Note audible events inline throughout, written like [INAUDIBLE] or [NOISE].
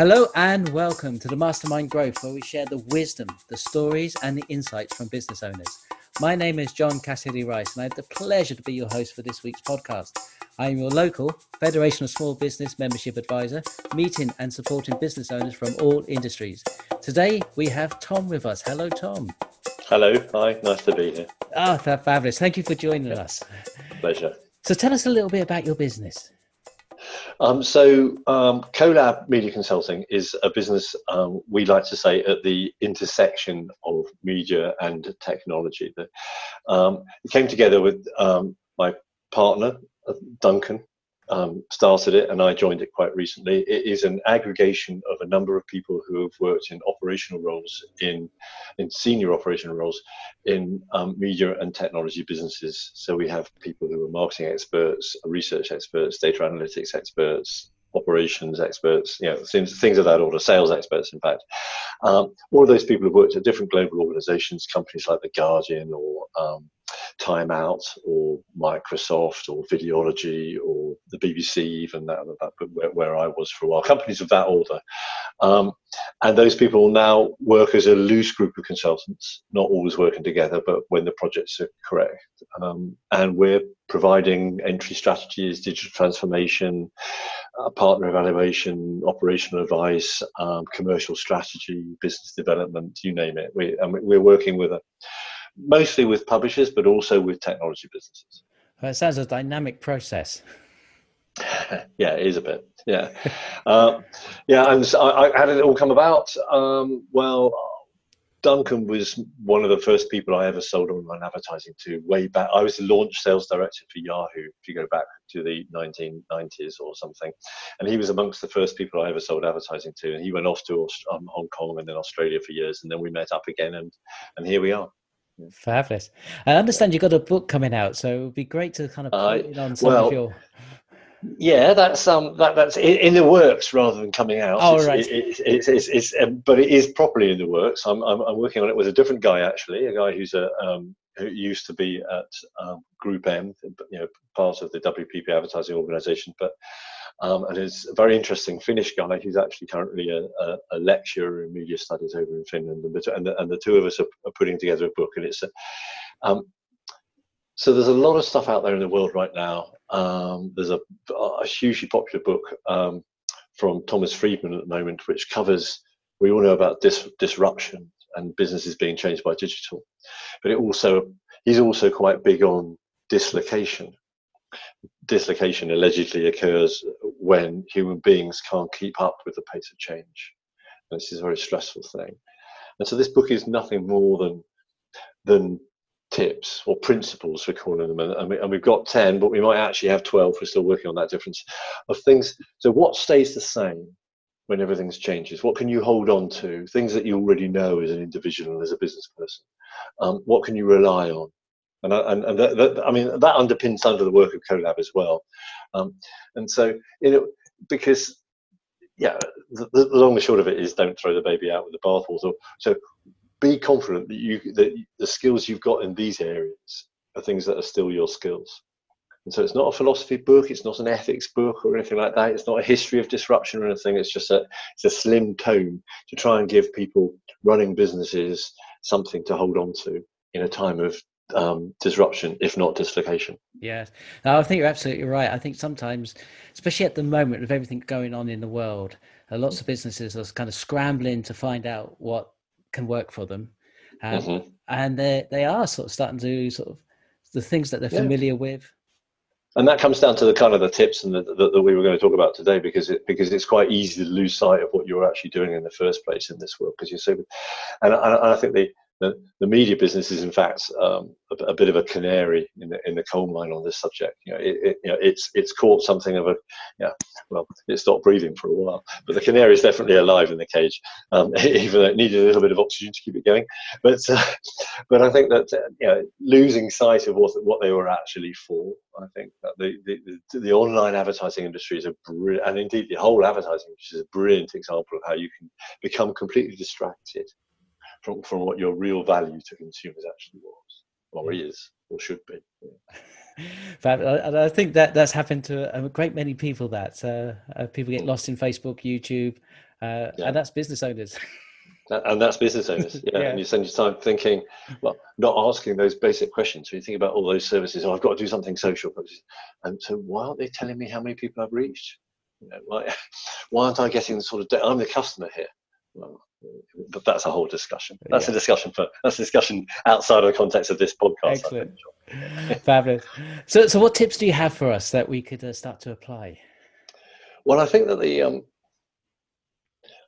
Hello and welcome to the Mastermind Growth, where we share the wisdom, the stories, and the insights from business owners. My name is John Cassidy Rice, and I have the pleasure to be your host for this week's podcast. I am your local Federation of Small Business Membership Advisor, meeting and supporting business owners from all industries. Today we have Tom with us. Hello, Tom. Hello. Hi. Nice to be here. Ah, oh, fabulous. Thank you for joining us. Pleasure. So tell us a little bit about your business. Um, so, um, CoLab Media Consulting is a business um, we like to say at the intersection of media and technology. That um, it came together with um, my partner uh, Duncan, um, started it and I joined it quite recently. It is an aggregation of a number of people who have worked in operational roles in in senior operational roles in um, media and technology businesses. So we have people who are marketing experts, research experts, data analytics experts, operations experts, you know, things, things of that order, sales experts, in fact. Um, all of those people have worked at different global organizations, companies like The Guardian or um, Time Out or Microsoft or Videology or the BBC, even that, that where, where, I was for a while, companies of that order. Um, and those people now work as a loose group of consultants, not always working together, but when the projects are correct. Um, and we're providing entry strategies, digital transformation, uh, partner evaluation, operational advice, um, commercial strategy, business development, you name it. We, and we're working with a mostly with publishers, but also with technology businesses. It sounds a dynamic process. [LAUGHS] yeah, it is a bit. Yeah, uh, yeah. And so I, I, how did it all come about? Um, well, Duncan was one of the first people I ever sold online advertising to way back. I was the launch sales director for Yahoo, if you go back to the 1990s or something. And he was amongst the first people I ever sold advertising to. And he went off to um, Hong Kong and then Australia for years. And then we met up again, and, and here we are. Fabulous. I understand you've got a book coming out, so it would be great to kind of put uh, on some well, of your. Yeah, that's um that that's in the works rather than coming out. Oh, it's, right. It, it's, it's, it's, um, but it is properly in the works. I'm, I'm, I'm working on it with a different guy actually, a guy who's a um who used to be at um, Group M, you know, part of the WPP advertising organisation, but um, and is a very interesting Finnish guy who's actually currently a, a, a lecturer in media studies over in Finland. And the, and the, two of us are, are, putting together a book, and it's a, um, so there's a lot of stuff out there in the world right now. Um, there's a, a, hugely popular book um, from Thomas Friedman at the moment, which covers we all know about dis- disruption and businesses being changed by digital, but it also he's also quite big on dislocation dislocation allegedly occurs when human beings can't keep up with the pace of change. And this is a very stressful thing. And so this book is nothing more than than tips or principles we're calling them. And, we, and we've got 10 but we might actually have 12 we're still working on that difference of things. So what stays the same when everything changes? What can you hold on to? Things that you already know as an individual and as a business person. Um, what can you rely on and, and, and that, I mean that underpins under the work of CoLab as well. Um, and so, you know, because yeah, the, the, long and short of it is don't throw the baby out with the bathwater. So be confident that you that the skills you've got in these areas are things that are still your skills. And so it's not a philosophy book, it's not an ethics book or anything like that. It's not a history of disruption or anything. It's just a it's a slim tome to try and give people running businesses something to hold on to in a time of um, disruption, if not dislocation. Yes, no, I think you're absolutely right. I think sometimes, especially at the moment with everything going on in the world, uh, lots of businesses are kind of scrambling to find out what can work for them, um, mm-hmm. and they they are sort of starting to sort of the things that they're yeah. familiar with. And that comes down to the kind of the tips and that we were going to talk about today, because it because it's quite easy to lose sight of what you're actually doing in the first place in this world. Because you're so, and and I think the the, the media business is in fact um, a, a, bit of a canary in the in the coal mine on this subject. You know, it, it, you know, it's it's caught something of a yeah. Well, it stopped breathing for a while, but the canary is definitely alive in the cage, um, [LAUGHS] even though it needed a little bit of oxygen to keep it going. But uh, [LAUGHS] but I think that uh, you know, losing sight of what what they were actually for. I think that the the, the, online advertising industry is a brilliant, and indeed the whole advertising industry is a brilliant example of how you can become completely distracted from, from what your real value to consumers actually was. or is, or should be. [LAUGHS] And I think that that's happened to a great many people. That uh, people get lost in Facebook, YouTube, uh, yeah. and that's business owners. and that's [LAUGHS] business owners. Yeah. yeah. And you spend your time thinking, well, not asking those basic questions. So you think about all those services. Oh, I've got to do something social. And so why aren't they telling me how many people I've reached? You know, why, [LAUGHS] why aren't I getting the sort of? I'm the customer here. Well, but that's a whole discussion. That's yeah. a discussion for that's a discussion outside of the context of this podcast. Excellent, [LAUGHS] fabulous. So, so what tips do you have for us that we could uh, start to apply? Well, I think that the um,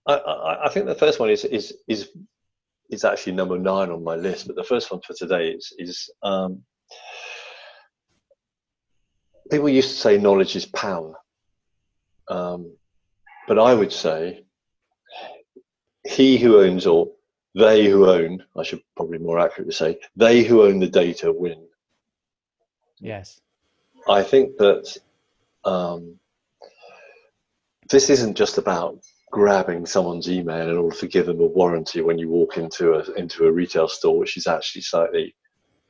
I, I, I think the first one is is is is actually number nine on my list, but the first one for today is is um, people used to say knowledge is power, um, but I would say he who owns or they who own, I should probably more accurately say, they who own the data win. Yes. I think that um, this isn't just about grabbing someone's email in order to give them a warranty when you walk into a into a retail store, which is actually slightly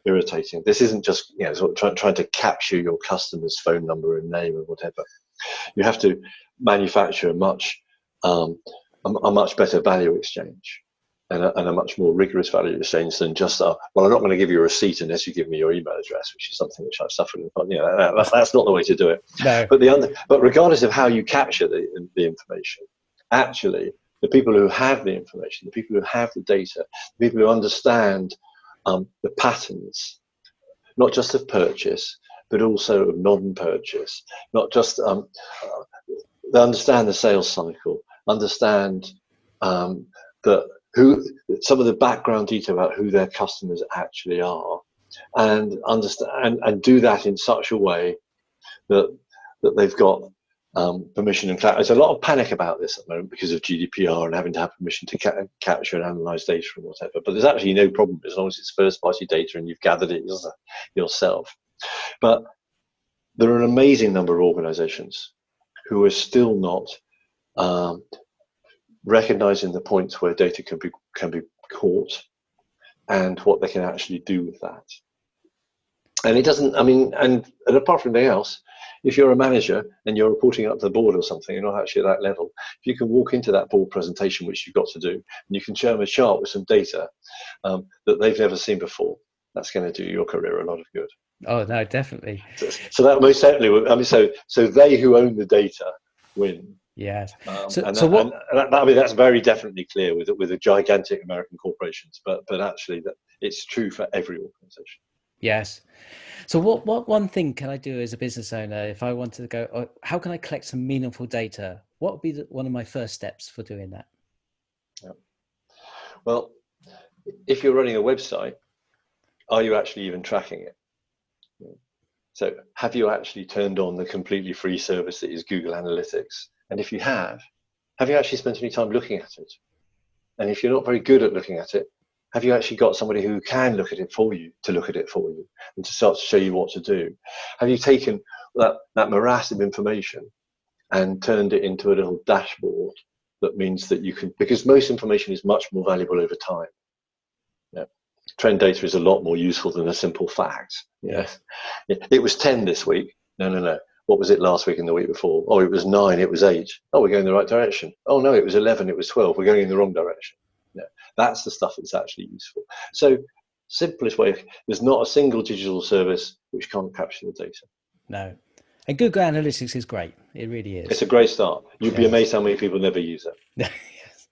irritating. This isn't just you know sort of try, trying to capture your customer's phone number and name and whatever. You have to manufacture a much um, a, a, much better value exchange and a, and a, much more rigorous value exchange than just uh, well, I'm not going to give you a receipt unless you give me your email address, which is something which I've suffered. From. You know, that, that's not the way to do it. No. But the under, but regardless of how you capture the the information, actually the people who have the information, the people who have the data, the people who understand um, the patterns, not just of purchase, but also of non-purchase, not just um, uh, they understand the sales cycle, understand um, that who some of the background detail about who their customers actually are, and understand and, and do that in such a way that that they've got um, permission and. There's a lot of panic about this at the moment because of GDPR and having to have permission to ca- capture and analyze data and whatever. But there's actually no problem as long as it's first party data and you've gathered it yourself. But there are an amazing number of organizations who are still not um, recognizing the points where data can be can be caught and what they can actually do with that. And it doesn't. I mean, and, and apart from anything else, if you're a manager and you're reporting up to the board or something, you're not actually at that level. If you can walk into that board presentation, which you've got to do, and you can show them a chart with some data um, that they've never seen before, that's going to do your career a lot of good. Oh no, definitely. So, so that most certainly. I mean, so so they who own the data win. Yes. Um, so, and so that, what? And that, I mean, that's very definitely clear with with the gigantic American corporations, but but actually, that it's true for every organization. Yes. So what, what one thing can I do as a business owner if I wanted to go, oh, how can I collect some meaningful data? What would be the, one of my first steps for doing that? Yeah. Well, if you're running a website, are you actually even tracking it? So have you actually turned on the completely free service that is Google Analytics? And if you have, have you actually spent any time looking at it? And if you're not very good at looking at it, have you actually got somebody who can look at it for you to look at it for you and to start to show you what to do? Have you taken that, that morass of information and turned it into a little dashboard that means that you can, because most information is much more valuable over time. Yeah. Trend data is a lot more useful than a simple fact. Yeah. It was 10 this week. No, no, no. What was it last week and the week before? Oh, it was nine, it was eight. Oh, we're going in the right direction. Oh, no, it was 11, it was 12. We're going in the wrong direction. Yeah, that's the stuff that's actually useful. So, simplest way, there's not a single digital service which can't capture the data. No. And Google Analytics is great. It really is. It's a great start. You'd be amazed how many people never use it. [LAUGHS] yes.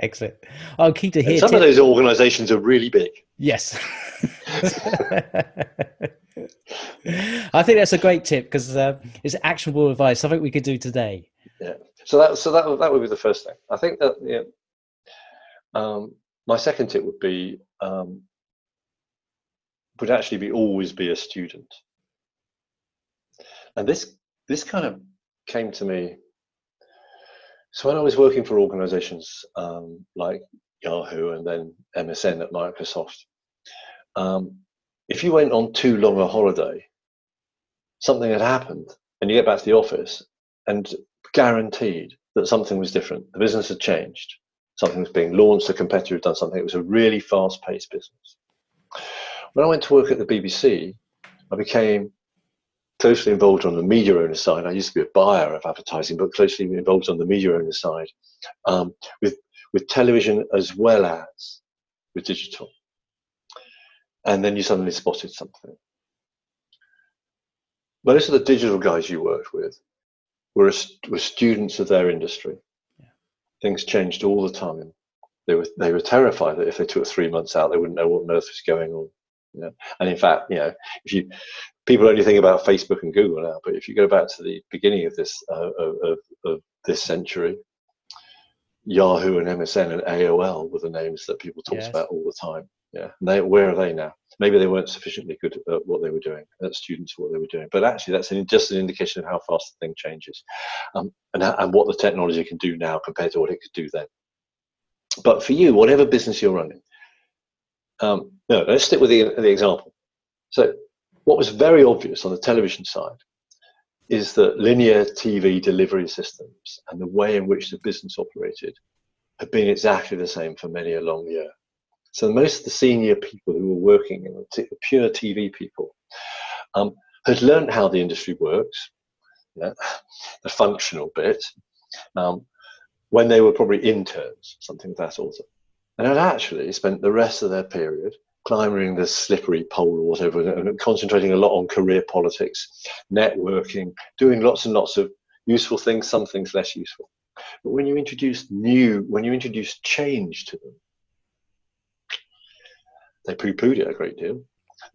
Excellent. I'll keep to hear. some of those organizations are really big. Yes. [LAUGHS] [LAUGHS] I think that's a great tip because uh, it's actionable advice. Something we could do today. Yeah. So that so that that would be the first thing. I think that yeah, um, my second tip would be um, would actually be always be a student. And this this kind of came to me. So when I was working for organisations um, like Yahoo and then MSN at Microsoft, um, if you went on too long a holiday, something had happened, and you get back to the office, and guaranteed that something was different. The business had changed something was being launched, a competitor had done something. It was a really fast paced business. when I went to work at the BBC, I became closely involved on the media owner side. I used to be a buyer of advertising, but closely involved on the media owner side um, with, with television as well as with digital. And then you suddenly spotted something. Most of the digital guys you worked with were, were students of their industry. Yeah. Things changed all the time. They were, they were terrified that if they took three months out, they wouldn't know what on earth was going on. You know? And in fact, you know, if you people only think about Facebook and Google now, but if you go back to the beginning of this uh, of, of this century, Yahoo and MSN and AOL were the names that people talked yes. about all the time. Yeah, they, where are they now? Maybe they weren't sufficiently good at what they were doing, at students what they were doing. But actually, that's an, just an indication of how fast the thing changes, um, and and what the technology can do now compared to what it could do then. But for you, whatever business you're running, um, no, let's stick with the, the example. So, what was very obvious on the television side is that linear TV delivery systems and the way in which the business operated had been exactly the same for many a long year. So most of the senior people who were working in the pure TV people um, had learned how the industry works, yeah, the functional bit, um, when they were probably interns, something of that order and had actually spent the rest of their period climbing the slippery pole or whatever and concentrating a lot on career politics, networking, doing lots and lots of useful things, some things less useful. But when you introduce new, when you introduce change to them, they poo-pooed it a great deal.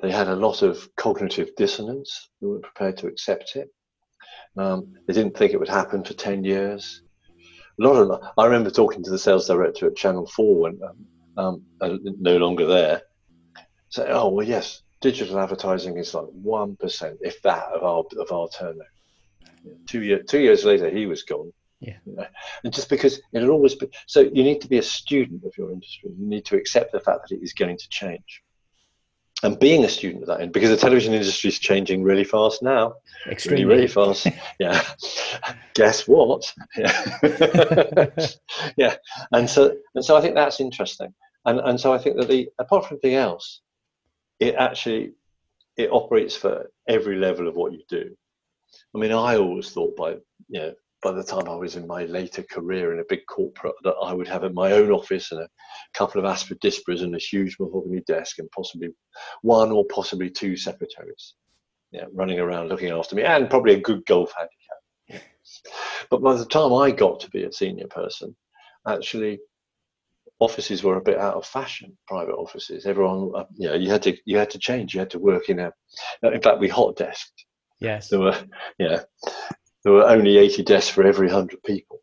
They had a lot of cognitive dissonance. They weren't prepared to accept it. Um, they didn't think it would happen for 10 years a lot of I remember talking to the sales director at Channel Four when um, um, no longer there. Say, oh well, yes, digital advertising is like one percent, if that, of our of our turnover. Two year, two years later, he was gone. Yeah. You know? And just because it'll always be so, you need to be a student of your industry. You need to accept the fact that it is going to change. And being a student of that and because the television industry is changing really fast now. Extremely. really, really fast. [LAUGHS] Yeah. Guess what? Yeah. [LAUGHS] Yeah. And so and so i think that's interesting. And and so i think that the apart from anything else it actually it operates for every level of what you do. I mean i always thought by you know by the time I was in my later career in a big corporate that I would have in my own office and a couple of aspidistras and a huge mahogany desk and possibly one or possibly two secretaries yeah, running around looking after me and probably a good golf handicap. But by the time I got to be a senior person, actually offices were a bit out of fashion private offices. Everyone uh, you know you had to you had to change. You had to work in a in fact we hot desked yes. There were yeah there were only 80 deaths for every 100 people.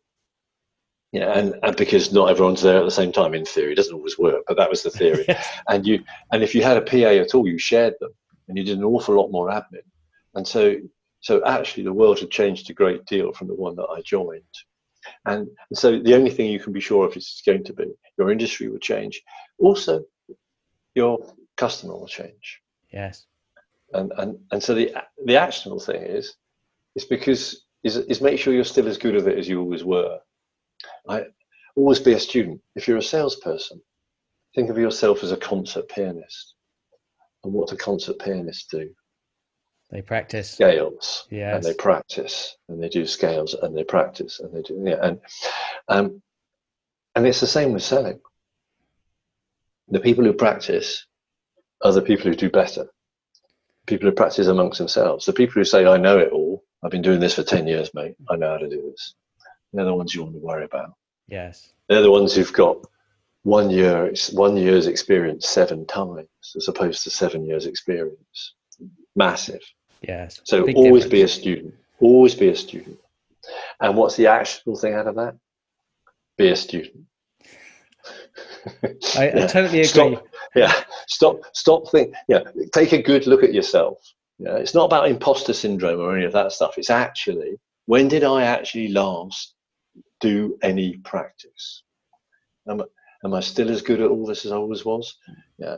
Yeah, and, and because not everyone's there at the same time in theory, it doesn't always work, but that was the theory. [LAUGHS] and you and if you had a PA at all, you shared them and you did an awful lot more admin. And so so actually the world had changed a great deal from the one that I joined. And, and so the only thing you can be sure of is it's going to be your industry will change. Also, your customer will change. Yes. And and and so the the actionable thing is is because is, is make sure you're still as good at it as you always were. I, always be a student. If you're a salesperson, think of yourself as a concert pianist. And what do concert pianists do? They practice scales, yes. and they practice, and they do scales, and they practice, and they do yeah, and um, and it's the same with selling. The people who practice are the people who do better. People who practice amongst themselves. The people who say, "I know it all," I've been doing this for 10 years, mate. Mm. I know how to do this. They're the ones you want to worry about. Yes. They're the ones who've got one year, one year's experience seven times as opposed to seven years experience. Massive. Yes. So Big always difference. be a student. Always be a student. And what's the actionable thing out of that? Be a student. I, [LAUGHS] yeah. I, totally agree. Stop, yeah. Stop. Stop. Think. Yeah. Take a good look at yourself yeah, it's not about imposter syndrome or any of that stuff. It's actually when did I actually last do any practice? Am, am I still as good at all this as I always was? Yeah.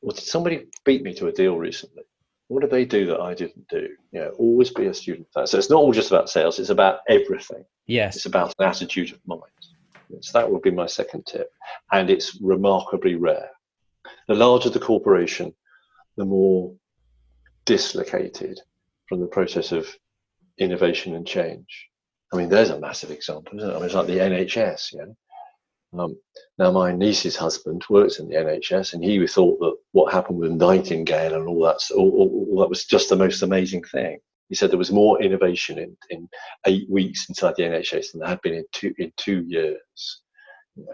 Well, did somebody beat me to a deal recently? What did they do that I didn't do? Yeah, always be a student. So it's not all just about sales. It's about everything. Yes. It's about an attitude of mind. So that would be my second tip, and it's remarkably rare. The larger the corporation, the more dislocated from the process of innovation and change. I mean, there's a massive example, isn't it? I mean, it's like the NHS, you know. Um, now, my niece's husband works in the NHS, and he thought that what happened with Nightingale and all that, all, all, all that was just the most amazing thing. He said there was more innovation in, in eight weeks inside the NHS than there had been in two in two years. You know,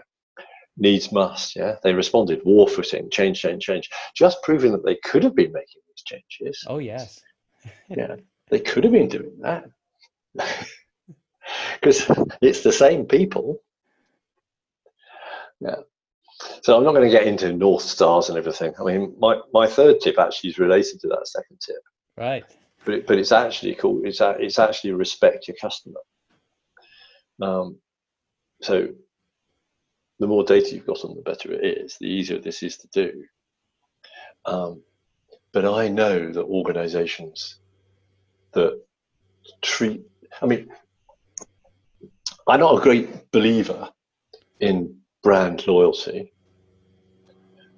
needs must, yeah. They responded war footing, change, change, change, just proving that they could have been making changes. Oh yes. [LAUGHS] yeah, they could have been doing that [LAUGHS] because it's the same people. Yeah. So I'm not going to get into North Stars and everything. I mean, my, my third tip actually is related to that second tip. Right. But it, but it's actually cool. It's it's actually respect your customer. Um, so the more data you've got on, the better it is. The easier this is to do. Um, but I know that organisations that treat. I mean, I'm not a great believer in brand loyalty.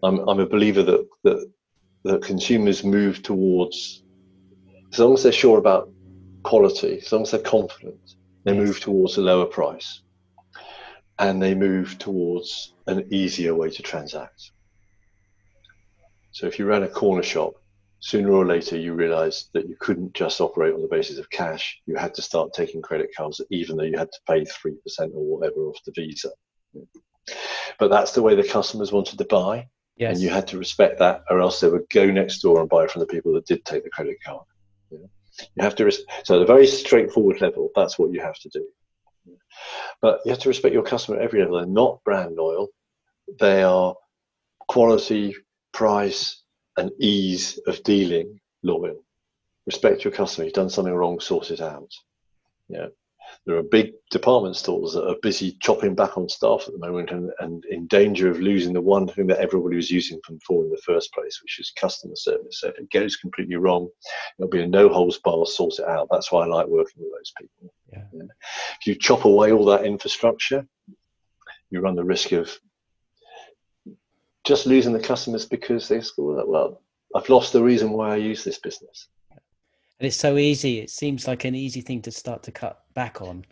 I'm, I'm a believer that, that, that consumers move towards, as long as they're sure about quality, as long as they're confident, they yes. move towards a lower price and they move towards an easier way to transact. So if you ran a corner shop, sooner or later you realized that you couldn't just operate on the basis of cash. You had to start taking credit cards, even though you had to pay 3% or whatever off the Visa. But that's the way the customers wanted to buy. Yes. And you had to respect that, or else they would go next door and buy from the people that did take the credit card. You, have to, res- so at a very straightforward level, that's what you have to do. But you have to respect your customer at every level. They're not brand loyal. They are quality, price, and ease of dealing loyal. Respect your customer. You've done something wrong, sort it out. Yeah. There are big department stores that are busy chopping back on staff at the moment and, and in danger of losing the one thing that everybody was using them for in the first place, which is customer service. So if it goes completely wrong, it'll be a no holds bar, sort it out. That's why I like working with those people. Yeah. Yeah. If you chop away all that infrastructure, you run the risk of just losing the customers because they score that well. I've lost the reason why I use this business and it's so easy. It seems like an easy thing to start to cut back on,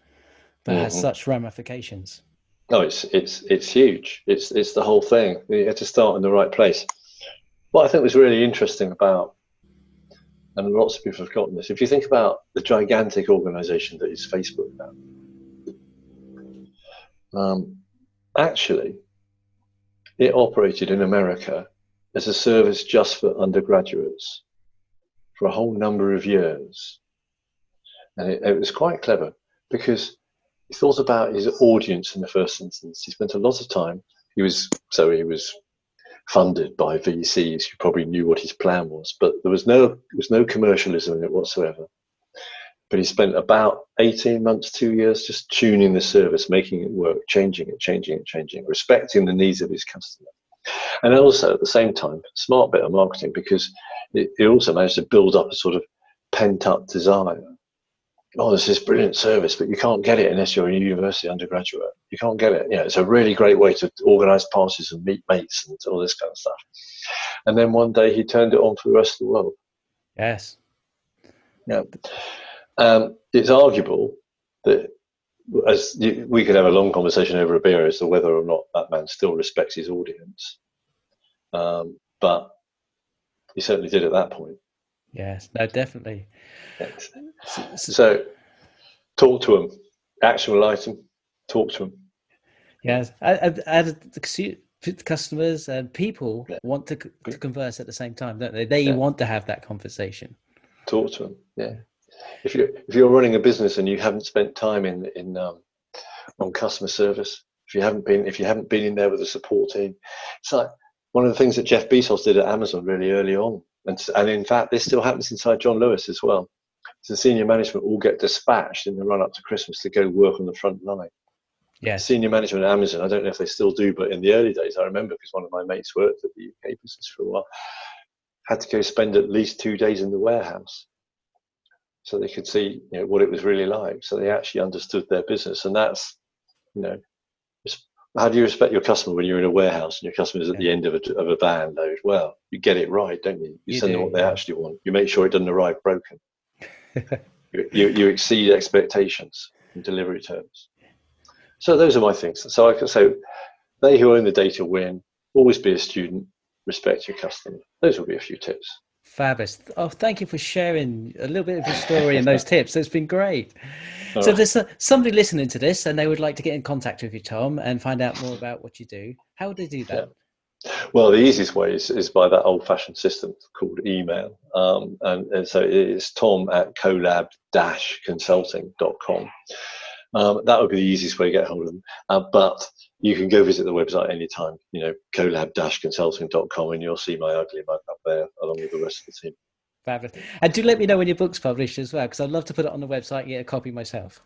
but mm-hmm. has such ramifications. No, it's it's it's huge. It's it's the whole thing. You have to start in the right place. What I think was really interesting about, and lots of people have forgotten this. If you think about the gigantic organisation that is Facebook now, um, actually, it operated in America as a service just for undergraduates for a whole number of years. And it, it was quite clever because he thought about his audience in the first instance. He spent a lot of time. He was so he was funded by VCs who probably knew what his plan was, but there was no there was no commercialism in it whatsoever. But he spent about 18 months, two years just tuning the service, making it work, changing it, changing it, changing, respecting the needs of his customer. And also at the same time, smart bit of marketing because it, it also managed to build up a sort of pent up desire. Oh, this is brilliant service, but you can't get it unless you're a university undergraduate. You can't get it. You know, it's a really great way to organise parties and meet mates and all this kind of stuff. And then one day he turned it on for the rest of the world. Yes. Yeah. Um, it's arguable that as you, we could have a long conversation over a beer as to whether or not that man still respects his audience. Um, but he certainly did at that point. Yes, no, definitely. So, talk to him, actual item, talk to him. Yes, I and the customers and people yeah. want to, to converse at the same time, don't they? They yeah. want to have that conversation. Talk to them, yeah. If you if you're running a business and you haven't spent time in in um, on customer service, if you haven't been if you haven't been in there with a the support team, it's like one of the things that Jeff Bezos did at Amazon really early on, and, and in fact, this still happens inside John Lewis as well. So senior management all get dispatched in the run up to Christmas to go work on the front line. Yeah. Senior management at Amazon, I don't know if they still do, but in the early days, I remember because one of my mates worked at the UK business for a while, had to go spend at least two days in the warehouse so they could see you know, what it was really like. So they actually understood their business, and that's you know how do you respect your customer when you're in a warehouse and your customer is at the end of a, of a van load? Well, you get it right, don't you? You, You send them do, what they yeah. actually want. You make sure it doesn't arrive broken. [LAUGHS] you, you, you exceed expectations in delivery terms. So those are my things. So I can say, they who own the data win. Always be a student. Respect your customer. Those will be a few tips. Fabulous. Oh, thank you for sharing a little bit of your story and those [LAUGHS] tips. It's been great. All so, right. there's uh, somebody listening to this and they would like to get in contact with you, Tom, and find out more about what you do. How would they do that? Well, the easiest way is, is by that old fashioned system called email. Um, and, and so it's tom at collab consulting.com. Um, that would be the easiest way to get hold of them. Uh, but you can go visit the website anytime, you know, collab consulting.com, and you'll see my ugly mug up there along with the rest of the team. Fabulous. And do let me know when your book's published as well, because I'd love to put it on the website and get a copy myself.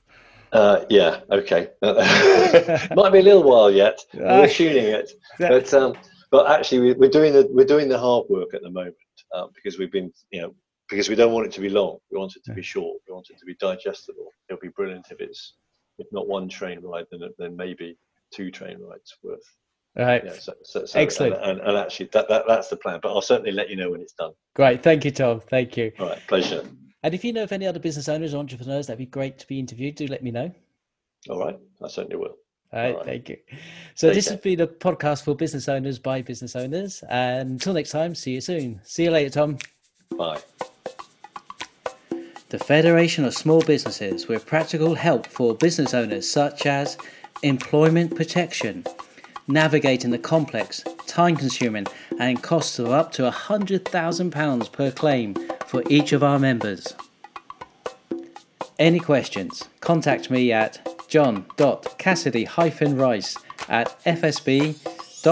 Uh, yeah, okay. [LAUGHS] [LAUGHS] Might be a little while yet. We're shooting it. [LAUGHS] but um, but actually we, we're doing the we're doing the hard work at the moment um, because we've been you know because we don't want it to be long we want it to be short we want it to be digestible it'll be brilliant if it's if not one train ride then then maybe two train rides worth All right. yeah so, so, so Excellent. and, and, and actually that, that that's the plan but i'll certainly let you know when it's done Great. Thank you, Tom. Thank you. all right pleasure And if you know of any other business owners or entrepreneurs that'd be great to be interviewed, do let me know. all right i certainly will All right, All right. thank you. So Take this care. has been a podcast for business owners by business owners. And until next time, see you soon. See you later, Tom. bye The Federation of Small Businesses with practical help for business owners such as employment protection, navigating the complex, time consuming, and costs of up to £100,000 per claim for each of our members. Any questions? Contact me at john.cassidy-rice at fsb.org.uk.